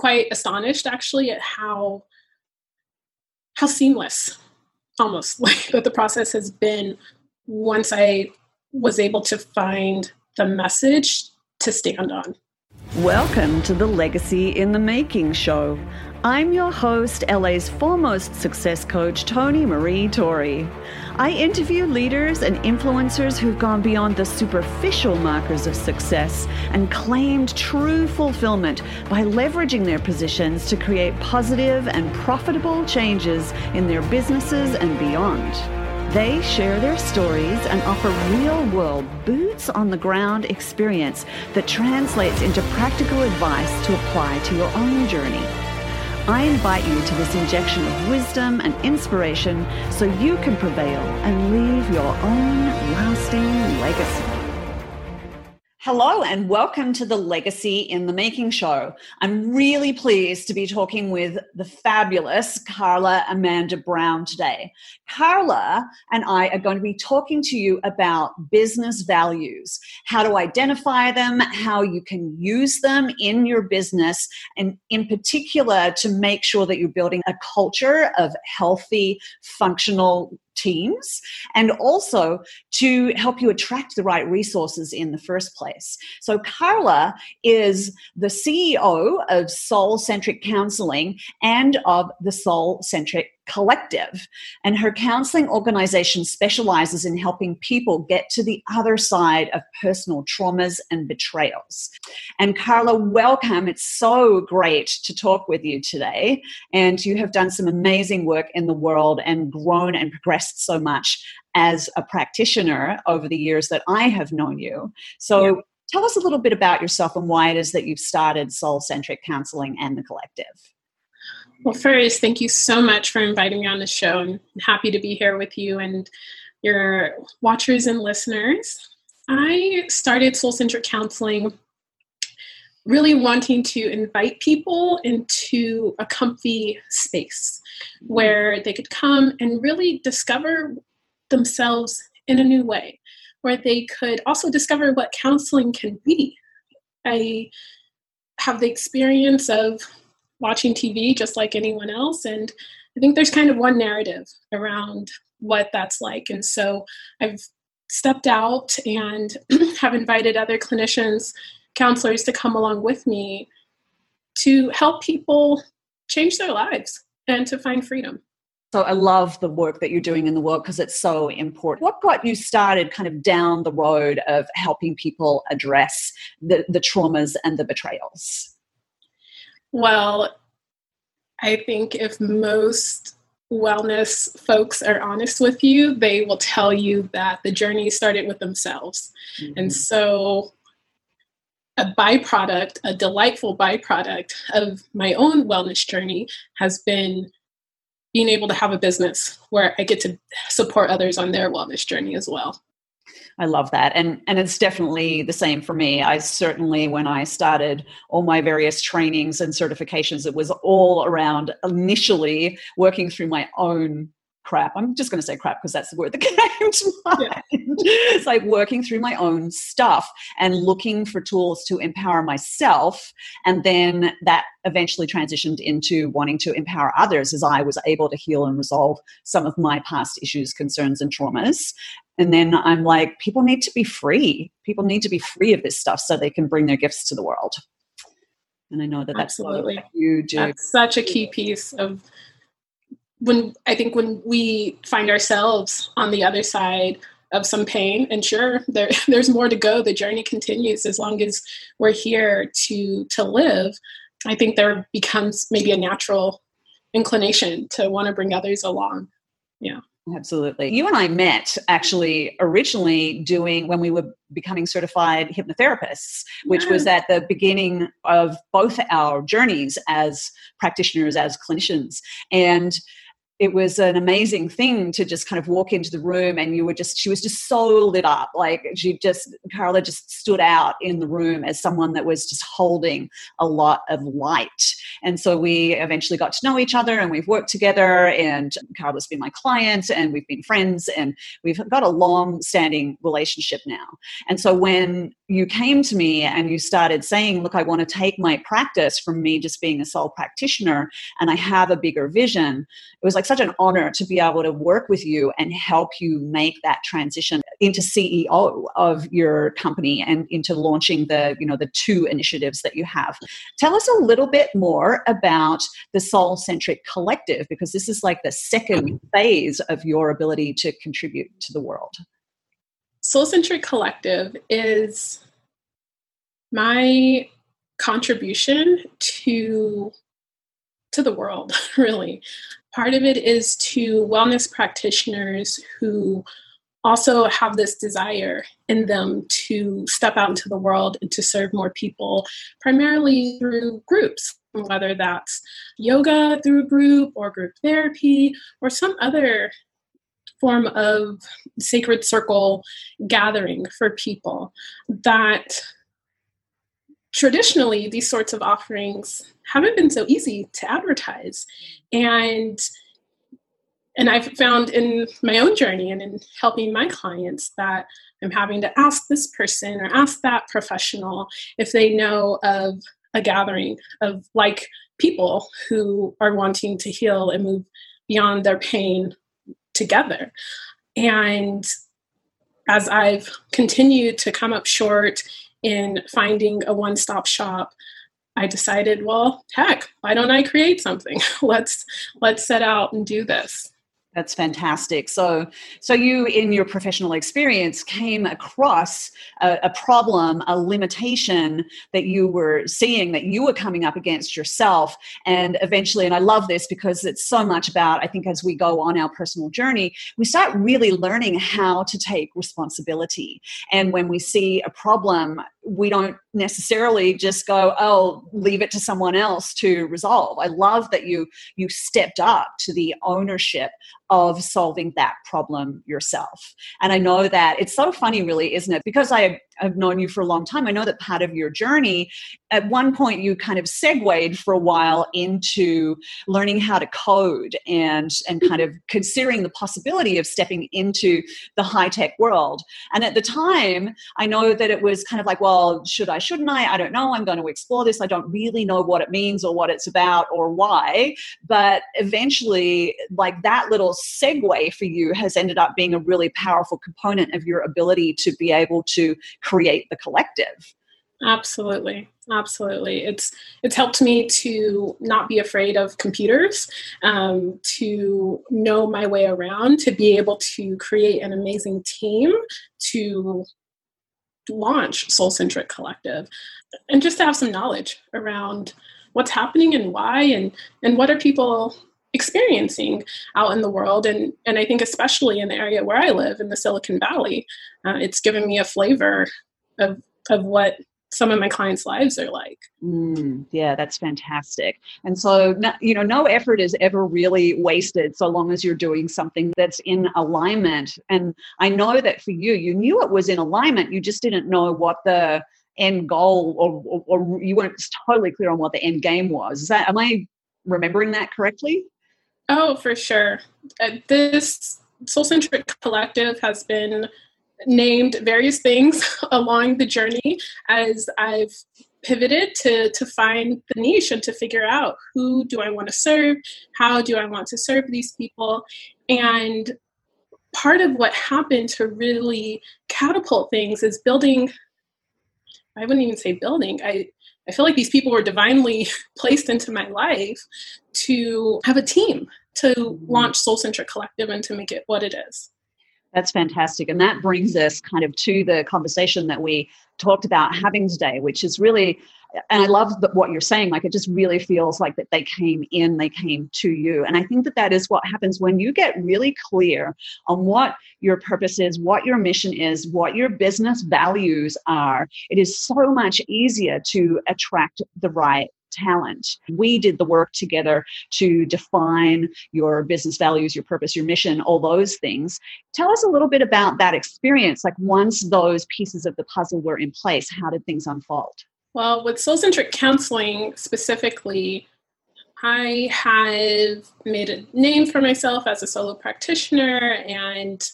quite astonished actually at how how seamless almost like that the process has been once I was able to find the message to stand on. Welcome to the Legacy in the Making show. I'm your host, LA's foremost success coach, Tony Maree Torrey. I interview leaders and influencers who've gone beyond the superficial markers of success and claimed true fulfillment by leveraging their positions to create positive and profitable changes in their businesses and beyond. They share their stories and offer real world, boots on the ground experience that translates into practical advice to apply to your own journey. I invite you to this injection of wisdom and inspiration so you can prevail and leave your own lasting legacy. Hello, and welcome to the Legacy in the Making show. I'm really pleased to be talking with the fabulous Carla Amanda Brown today. Carla and I are going to be talking to you about business values, how to identify them, how you can use them in your business, and in particular, to make sure that you're building a culture of healthy, functional teams and also to help you attract the right resources in the first place. So, Carla is the CEO of Soul Centric Counseling and of the Soul Centric Collective. And her counseling organization specializes in helping people get to the other side of personal traumas and betrayals. And Carla, welcome. It's so great to talk with you today. And you have done some amazing work in the world and grown and progressed so much as a practitioner over the years that I have known you. So, yeah. Tell us a little bit about yourself and why it is that you've started Soul Centric Counseling and the Collective. Well, first, thank you so much for inviting me on the show. I'm happy to be here with you and your watchers and listeners. I started Soul Centric Counseling really wanting to invite people into a comfy space where they could come and really discover themselves in a new way, where they could also discover what counseling can be. I have the experience of watching TV just like anyone else. And I think there's kind of one narrative around what that's like. And so I've stepped out and have invited other clinicians, counselors to come along with me to help people change their lives and to find freedom. So I love the work that you're doing in the world because it's so important. What got you started kind of down the road of helping people address the, the traumas and the betrayals? Well, I think if most wellness folks are honest with you, they will tell you that the journey started with themselves. Mm-hmm. And so, a byproduct, a delightful byproduct of my own wellness journey has been being able to have a business where I get to support others on their wellness journey as well. I love that. And and it's definitely the same for me. I certainly when I started all my various trainings and certifications, it was all around initially working through my own crap. I'm just going to say crap because that's the word that came to mind. Yeah. it's like working through my own stuff and looking for tools to empower myself. And then that eventually transitioned into wanting to empower others as I was able to heal and resolve some of my past issues, concerns, and traumas. And then I'm like, people need to be free. People need to be free of this stuff so they can bring their gifts to the world. And I know that that's Absolutely. huge. That's such a key piece of when I think when we find ourselves on the other side of some pain, and sure, there, there's more to go. The journey continues as long as we're here to to live. I think there becomes maybe a natural inclination to want to bring others along. Yeah. Absolutely. You and I met actually originally doing when we were becoming certified hypnotherapists, which was at the beginning of both our journeys as practitioners, as clinicians. And it was an amazing thing to just kind of walk into the room and you were just she was just so lit up. Like she just carla just stood out in the room as someone that was just holding a lot of light. And so we eventually got to know each other and we've worked together and carla's been my client and we've been friends and we've got a long standing relationship now. And so when you came to me and you started saying, Look, I want to take my practice from me just being a sole practitioner and I have a bigger vision. It was like such an honor to be able to work with you and help you make that transition into CEO of your company and into launching the, you know, the two initiatives that you have. Tell us a little bit more about the Soul Centric Collective because this is like the second phase of your ability to contribute to the world. Soul Centric Collective is my contribution to to the world really. Part of it is to wellness practitioners who also have this desire in them to step out into the world and to serve more people primarily through groups whether that's yoga through a group or group therapy or some other form of sacred circle gathering for people that traditionally these sorts of offerings haven't been so easy to advertise. And and i've found in my own journey and in helping my clients that i'm having to ask this person or ask that professional if they know of a gathering of like people who are wanting to heal and move beyond their pain together. And as I've continued to come up short in finding a one stop shop, I decided, well, heck, why don't I create something? let's let's set out and do this. That's fantastic. So, so you, in your professional experience, came across a, a, problem, a limitation that you were seeing that you were coming up against yourself, and eventually, and I love this because it's so much about. I think as we go on our personal journey, we start really learning how to take responsibility. And when we see a problem, we don't necessarily just go oh leave it to someone else to resolve. I love that you you stepped up to the ownership of solving that problem yourself. And i know that it's so funny really isn't it? Because i have known you for a long time i know that part of your journey at one point you kind of segued for a while into learning how to code and and kind of considering the possibility of stepping into the high tech world and at the time i know that it was kind of like well should i shouldn't I? I don't know. I'm going to explore this. I don't really know what it means or what it's about or why. But eventually, like that little segue for you has ended up being a really powerful component of your ability to be able to create the collective. Absolutely. Absolutely. It's it's helped me to not be afraid of computers, um, to know my way around, to be able to create an amazing team, to launch Soul Centric Collective, and just to have some knowledge around what's happening and why, and and what are people experiencing out in the world and and I think especially in the area where I live in the Silicon Valley uh, it's given me a flavor of of what some of my clients' lives are like. Mm, yeah, that's fantastic. And so, you know, no effort is ever really wasted so long as you're doing something that's in alignment. And I know that for you, you knew it was in alignment, you just didn't know what the end goal or, or, or you weren't totally clear on what the end game was. Is that, am I remembering that correctly? Oh, for sure. Uh, this Soul Centric Collective has been named various things along the journey as I've pivoted to to find the niche and to figure out who do I want to serve, how do I want to serve these people, and part of what happened to really catapult things is building. I wouldn't even say building. I I feel like these people were divinely placed into my life to have a team to launch Soul Centric Collective and to make it what it is. That's fantastic. And that brings us kind of to the conversation that we talked about having today, which is really, and I love what you're saying, like it just really feels like that they came in, they came to you. And I think that that is what happens when you get really clear on what your purpose is, what your mission is, what your business values are. It is so much easier to attract the right talent. We did the work together to define your business values, your purpose, your mission, all those things. Tell us a little bit about that experience. Like once those pieces of the puzzle were in place, how did things unfold? Well, with soul centric counseling specifically, I have made a name for myself as a solo practitioner and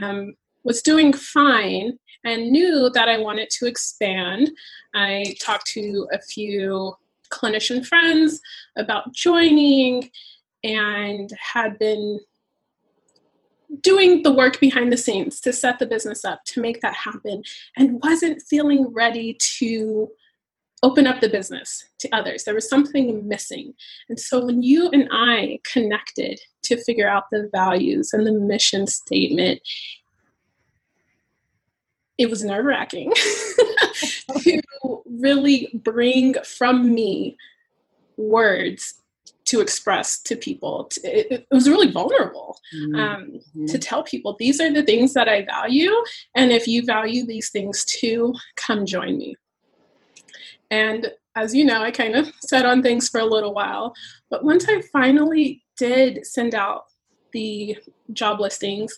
um, was doing fine and knew that I wanted to expand. I talked to a few clinician friends about joining and had been doing the work behind the scenes to set the business up to make that happen and wasn't feeling ready to open up the business to others. There was something missing. And so when you and I connected to figure out the values and the mission statement, it was nerve wracking to really bring from me words to express to people. It, was really vulnerable mm-hmm. um, mm-hmm. to tell people these are the things that I value, and if you value these things too, come join me. And as you know, I kind of sat on things for a little while, but once I finally did send out the job listings,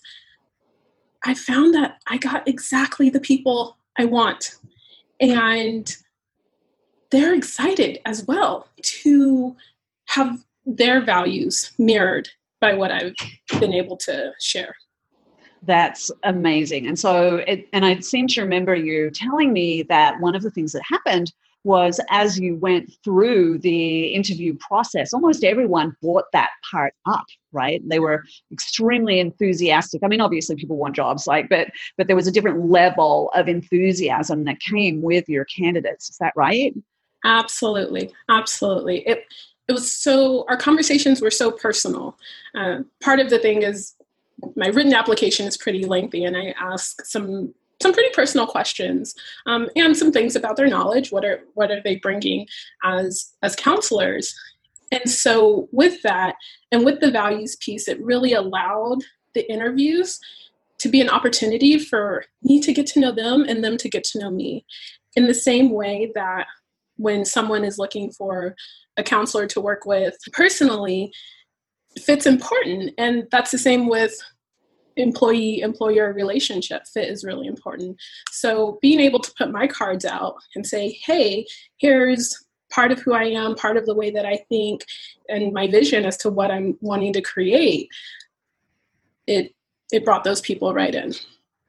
I found that I got exactly the people I want. And they're excited as well to have their values mirrored by what I've been able to share. That's amazing. And so, it, and I seem to remember you telling me that one of the things that happened was as you went through the interview process, almost everyone brought that part up, right? They were extremely enthusiastic. I mean, obviously people want jobs, like, but but there was a different level of enthusiasm that came with your candidates. Is that right? Absolutely, absolutely. It it was so our conversations were so personal. Uh, part of the thing is my written application is pretty lengthy, and I ask some some pretty personal questions um, and some things about their knowledge. What are what are they bringing as as counselors? And so with that, and with the values piece, it really allowed the interviews to be an opportunity for me to get to know them and them to get to know me in the same way that when someone is looking for a counselor to work with personally fit's important and that's the same with employee employer relationship fit is really important so being able to put my cards out and say hey here's part of who i am part of the way that i think and my vision as to what i'm wanting to create it it brought those people right in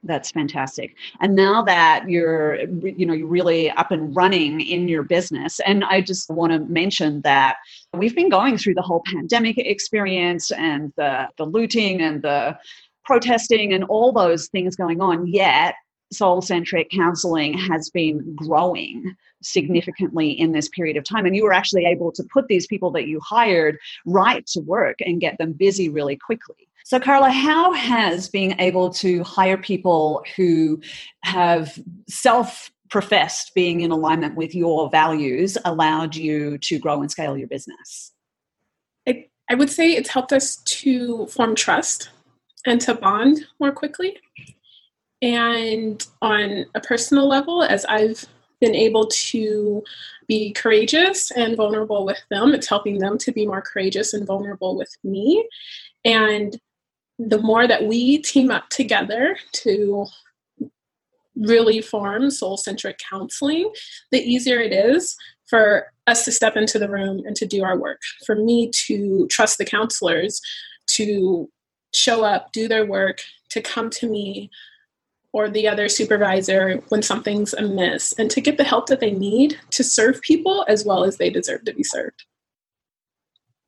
that's fantastic. And now that you're, you know, you're really up and running in your business, and I just want to mention that we've been going through the whole pandemic experience and the the looting and the protesting and all those things going on. Yet, soul centric counseling has been growing significantly in this period of time. And you were actually able to put these people that you hired right to work and get them busy really quickly. So, Carla, how has being able to hire people who have self professed being in alignment with your values allowed you to grow and scale your business? I, I would say it's helped us to form trust and to bond more quickly. And on a personal level, as I've been able to be courageous and vulnerable with them, it's helping them to be more courageous and vulnerable with me. And the more that we team up together to really form soul centric counseling, the easier it is for us to step into the room and to do our work. For me to trust the counselors to show up, do their work, to come to me or the other supervisor when something's amiss, and to get the help that they need to serve people as well as they deserve to be served.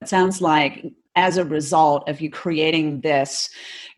It sounds like as a result of you creating this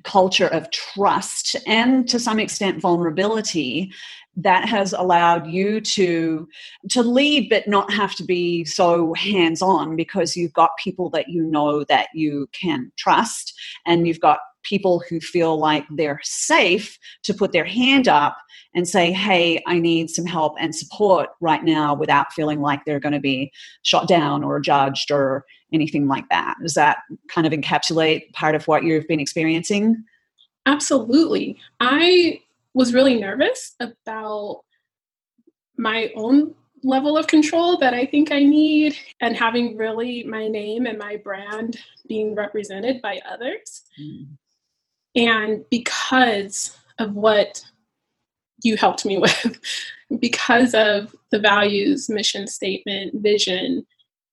culture of trust and to some extent vulnerability that has allowed you to to lead but not have to be so hands on because you've got people that you know that you can trust and you've got people who feel like they're safe to put their hand up and say hey i need some help and support right now without feeling like they're going to be shot down or judged or anything like that does that kind of encapsulate part of what you've been experiencing absolutely i was really nervous about my own level of control that I think I need and having really my name and my brand being represented by others. Mm. And because of what you helped me with, because of the values, mission statement, vision,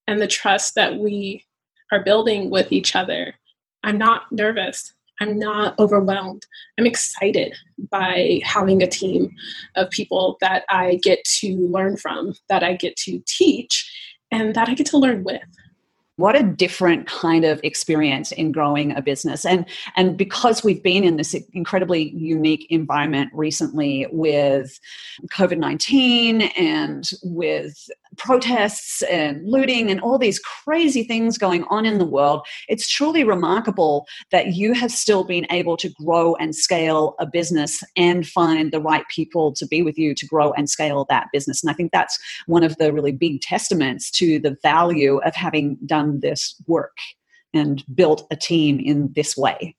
and the trust that we are building with each other, I'm not nervous I'm not overwhelmed. I'm excited by having a team of people that I get to learn from, that I get to teach, and that I get to learn with what a different kind of experience in growing a business. And and because we've been in this incredibly unique environment recently with covid-19 and with protests and looting and all these crazy things going on in the world it's truly remarkable that you have still been able to grow and scale a business and find the right people to be with you to grow and scale that business. And i think that's one of the really big testaments to the value of having done this work and built a team in this way.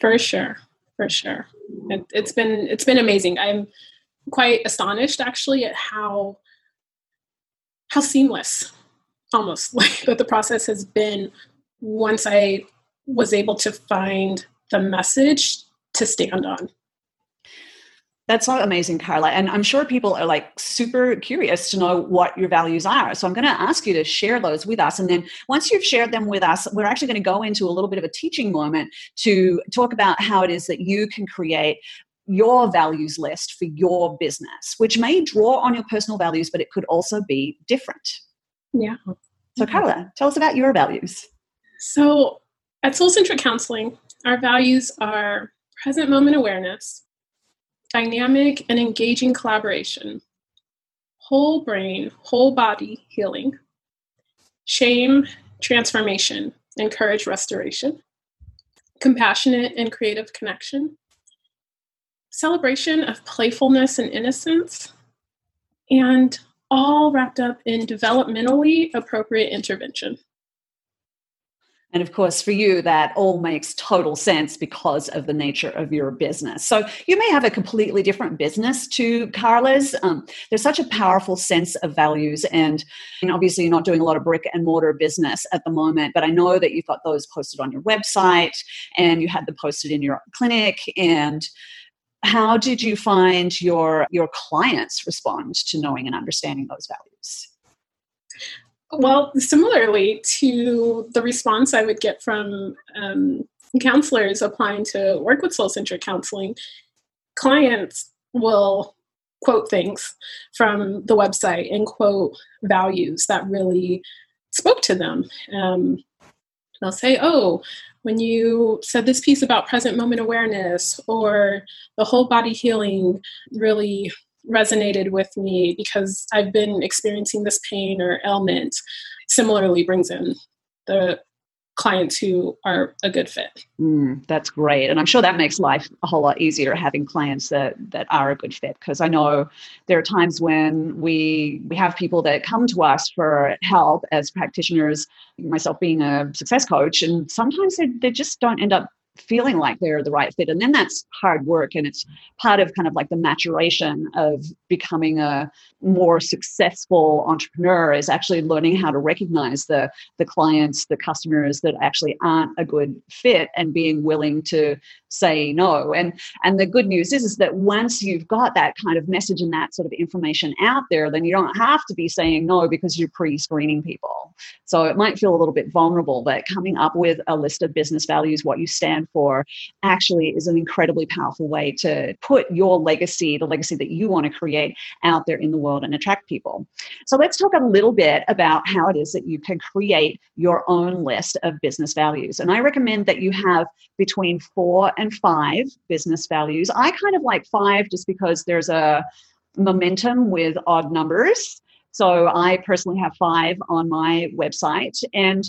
For sure. For sure. It, it's been it's been amazing. I'm quite astonished actually at how how seamless almost like that the process has been once i was able to find the message to stand on that's so amazing, Carla. And I'm sure people are like super curious to know what your values are. So I'm going to ask you to share those with us. And then once you've shared them with us, we're actually going to go into a little bit of a teaching moment to talk about how it is that you can create your values list for your business, which may draw on your personal values, but it could also be different. Yeah. So, mm-hmm. Carla, tell us about your values. So, at Soul Centric Counseling, our values are present moment awareness, dynamic and engaging collaboration, whole brain, whole body healing, shame, transformation, encourage restoration, compassionate and creative connection, celebration of playfulness and innocence, and all wrapped up in developmentally appropriate intervention. And of course, for you, that all makes total sense because of the nature of your business. So you may have a completely different business to Carla's. Um, there's such a powerful sense of values. And, and obviously, you're not doing a lot of brick and mortar business at the moment, but I know that you've got those posted on your website and you had them posted in your clinic. And how did you find your, your clients respond to knowing and understanding those values? Well, similarly to the response I would get from um, counselors applying to work with soul centric counseling, clients will quote things from the website and quote values that really spoke to them. Um, they'll say, Oh, when you said this piece about present moment awareness or the whole body healing really resonated with me because I've been experiencing this pain or ailment. Similarly brings in the clients who are a good fit. Mm, that's great. And I'm sure that makes life a whole lot easier having clients that, that are a good fit. Because I know there are times when we we have people that come to us for help as practitioners, myself being a success coach, and sometimes they, they just don't end up feeling like they're the right fit. And then that's hard work and it's part of kind of like the maturation of becoming a more successful entrepreneur is actually learning how to recognize the the clients the customers that actually aren't a good fit and being willing to say no. And and the good news is is that once you've got that kind of message and that sort of information out there then you don't have to be saying no because you're pre-screening people. So it might feel a little bit vulnerable but coming up with a list of business values what you stand for actually is an incredibly powerful way to put your legacy the legacy that you want to create out there in the world and attract people so let's talk a little bit about how it is that you can create your own list of business values and i recommend that you have between four and five business values. I kind of like five just because there's a momentum with odd numbers. So I personally have five on my website. And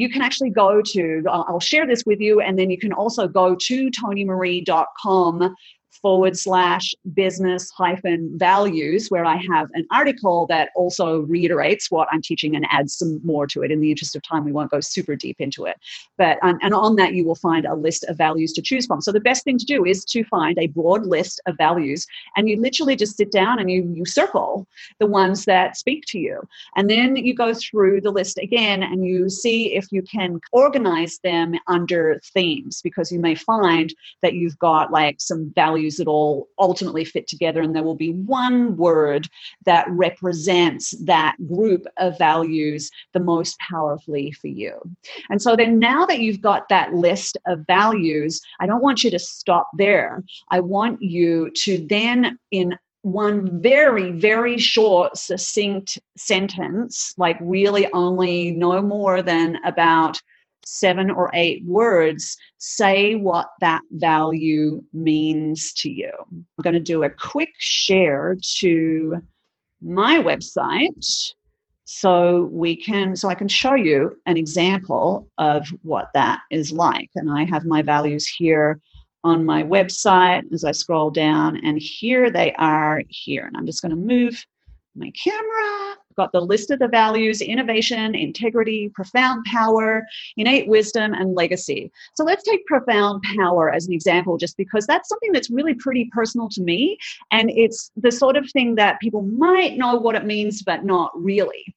you can actually go to, I'll share this with you, and then you can also go to tonymaree.com forward slash business hyphen values, where I have an article that also reiterates what I'm teaching and adds some more to it. In the interest of time, we won't go super deep into it. But, um, and on that, you will find a list of values to choose from. So the best thing to do is to find a broad list of values, and you literally just sit down and you, you circle the ones that speak to you. And then you go through the list again and you see if you can organize them under themes, because you may find that you've got like some values values that all ultimately fit together, and there will be one word that represents that group of values the most powerfully for you. And so then now that you've got that list of values, I don't want you to stop there. I want you to then, in one very, very short, succinct sentence, like really only no more than about seven or eight words, say what that value means to you. I'm going to do a quick share to my website so we can so i can show you an example of what that is like and i have my values here on my website as I scroll down, and here they are here. And I'm just going to move my camera. got the list of the values innovation, integrity, profound power, innate wisdom, and legacy. So let's take profound power as an example, just because that's something that's really pretty personal to me. And it's the sort of thing that people might know what it means, but not really.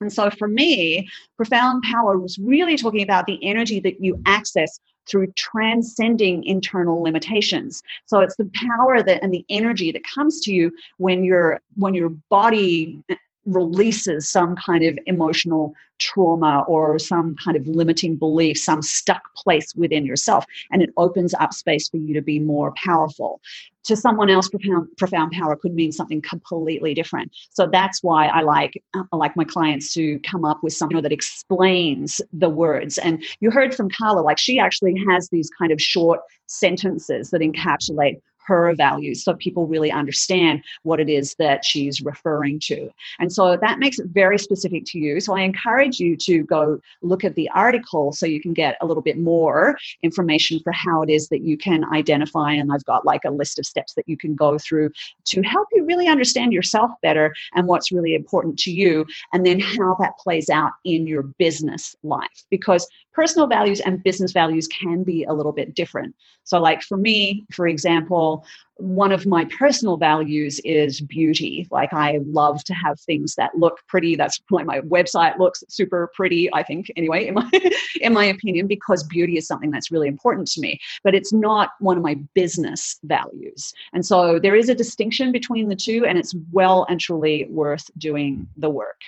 And so for me, profound power was really talking about the energy that you access through transcending internal limitations. So it's the power that and the energy that comes to you when your when your body releases some kind of emotional trauma or some kind of limiting belief, some stuck place within yourself, and it opens up space for you to be more powerful. To someone else, profound, profound power could mean something completely different. So that's why I like I like my clients to come up with something that explains the words. And you heard from Carla, like she actually has these kind of short sentences that encapsulate her values so people really understand what it is that she's referring to. And so that makes it very specific to you. So I encourage you to go look at the article so you can get a little bit more information for how it is that you can identify. And I've got like a list of steps that you can go through to help you really understand yourself better and what's really important to you, and then how that plays out in your business life. Because personal values and business values can be a little bit different. So, like for me, for example, one of my personal values is beauty. Like, I love to have things that look pretty. That's why my website looks super pretty, I think, anyway, in my, in my opinion, because beauty is something that's really important to me. But it's not one of my business values. And so, there is a distinction between the two, and it's well and truly worth doing the work.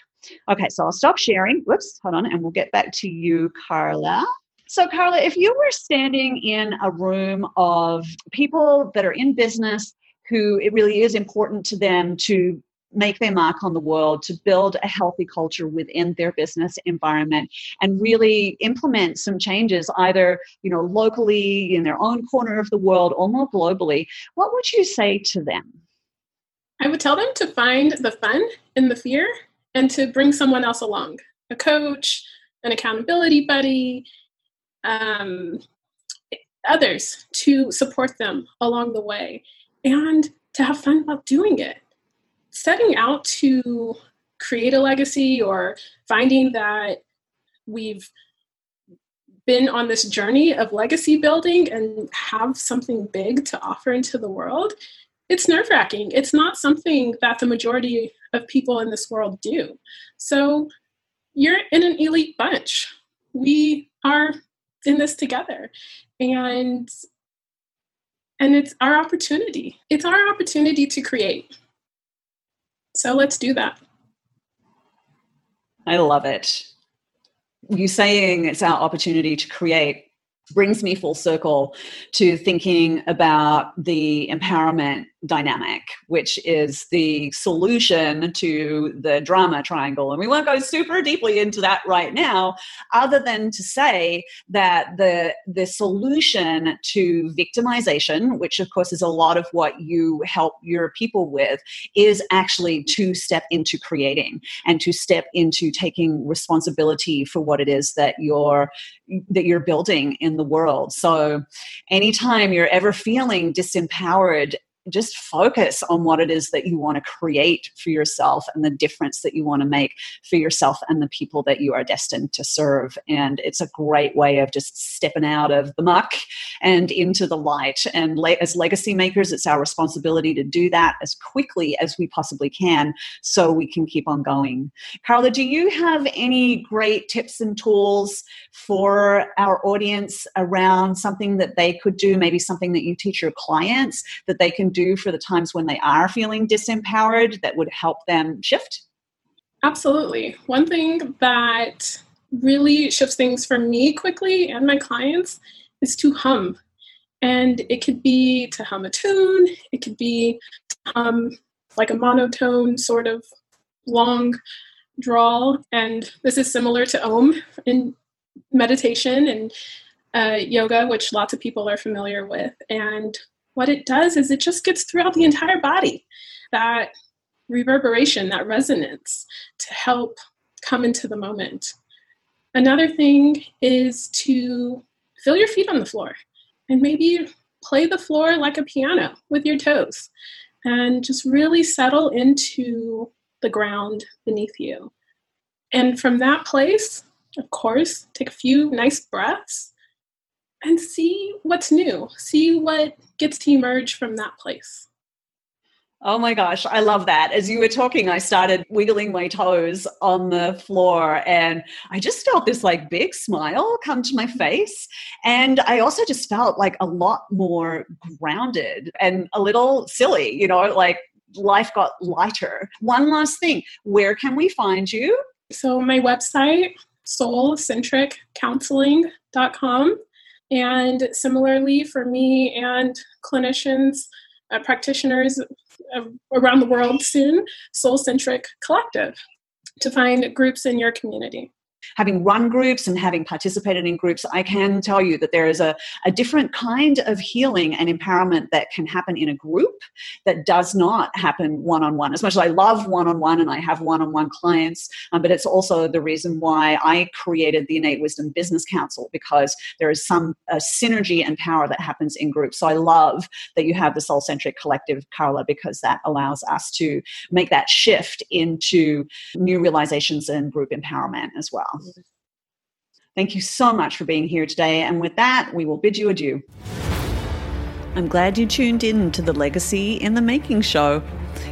Okay, so I'll stop sharing. Whoops, hold on, and we'll get back to you, Carla. So, Carla, if you were standing in a room of people that are in business who it really is important to them to make their mark on the world, to build a healthy culture within their business environment and really implement some changes either, you know, locally in their own corner of the world or more globally, what would you say to them? I would tell them to find the fun in the fear and to bring someone else along a coach, an accountability buddy, um, others to support them along the way, and to have fun about doing it. Setting out to create a legacy or finding that we've been on this journey of legacy building and have something big to offer into the world, it's nerve wracking. It's not something that the majority of people in this world do. So you're in an elite bunch. We are in this together. And and it's our opportunity. It's our opportunity to create. So let's do that. I love it. You saying it's our opportunity to create brings me full circle to thinking about the empowerment dynamic, which is the solution to the drama triangle. And we won't go super deeply into that right now, other than to say that the, the solution to victimization, which of course is a lot of what you help your people with, is actually to step into creating and to step into taking responsibility for what it is that you're that you're building in the world. So anytime you're ever feeling disempowered just focus on what it is that you want to create for yourself and the difference that you want to make for yourself and the people that you are destined to serve. And it's a great way of just stepping out of the muck and into the light. And as legacy makers, it's our responsibility to do that as quickly as we possibly can so we can keep on going. Carla, do you have any great tips and tools for our audience around something that they could do, maybe something that you teach your clients that they can do for the times when they are feeling disempowered that would help them shift? Absolutely. One thing that really shifts things for me quickly and my clients is to hum. And it could be to hum a tune, it could be hum like a monotone sort of long drawl. And this is similar to Om in meditation and uh, yoga, which lots of people are familiar with. And what it does is it just gets throughout the entire body that reverberation, that resonance to help come into the moment. Another thing is to feel your feet on the floor and maybe play the floor like a piano with your toes and just really settle into the ground beneath you. And from that place, of course, take a few nice breaths and see what's new, see what gets to emerge from that place. Oh my gosh, I love that. As you were talking, I started wiggling my toes on the floor and I just felt this like big smile come to my face. And I also just felt like a lot more grounded and a little silly, you know, like life got lighter. One last thing where can we find you? So, my website, soulcentriccounseling.com. And similarly, for me and clinicians, uh, practitioners uh, around the world soon, Soul Centric Collective, to find groups in your community having run groups and having participated in groups, I can tell you that there is a, a different kind of healing and empowerment that can happen in a group that does not happen one on one. As much as I love one on one and I have one on one clients, um, but it's also the reason why I created the Innate Wisdom Business Council because there is some uh, synergy and power that happens in groups. So I love that you have the Soul Centric Collective, Carla, because that allows us to make that shift into new realizations and group empowerment as well. Thank you so much for being here today. And with that, we will bid you adieu. I'm glad you tuned in to the Legacy in the Making show.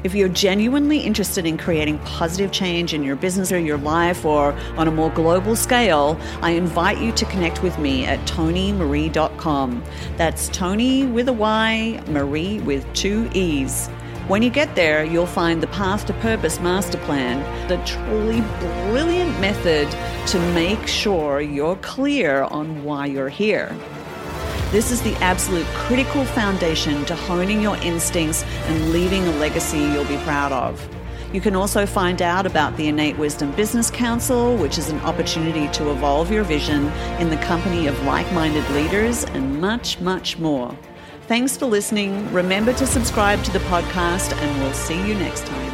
If you're genuinely interested in creating positive change in your business or your life or on a more global scale, I invite you to connect with me at tonymaree.com. That's Tony with a Y, Maree with two E's. When you get there, you'll find the Path to Purpose Master Plan, the truly brilliant method to make sure you're clear on why you're here. This is the absolute critical foundation to honing your instincts and leaving a legacy you'll be proud of. You can also find out about the Innate Wisdom Business Council, which is an opportunity to evolve your vision in the company of like minded leaders, and much, much more. Thanks for listening. Remember to subscribe to the podcast, and we'll see you next time.